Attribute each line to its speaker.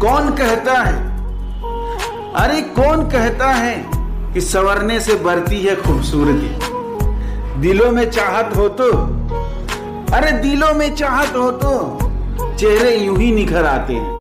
Speaker 1: कौन कहता है? अरे कौन कहता है कि सवरने से बढ़ती है खूबसूरती? दिलों में चाहत हो तो? अरे दिलों में चाहत हो तो? चेहरे यूँ ही निखर आते हैं।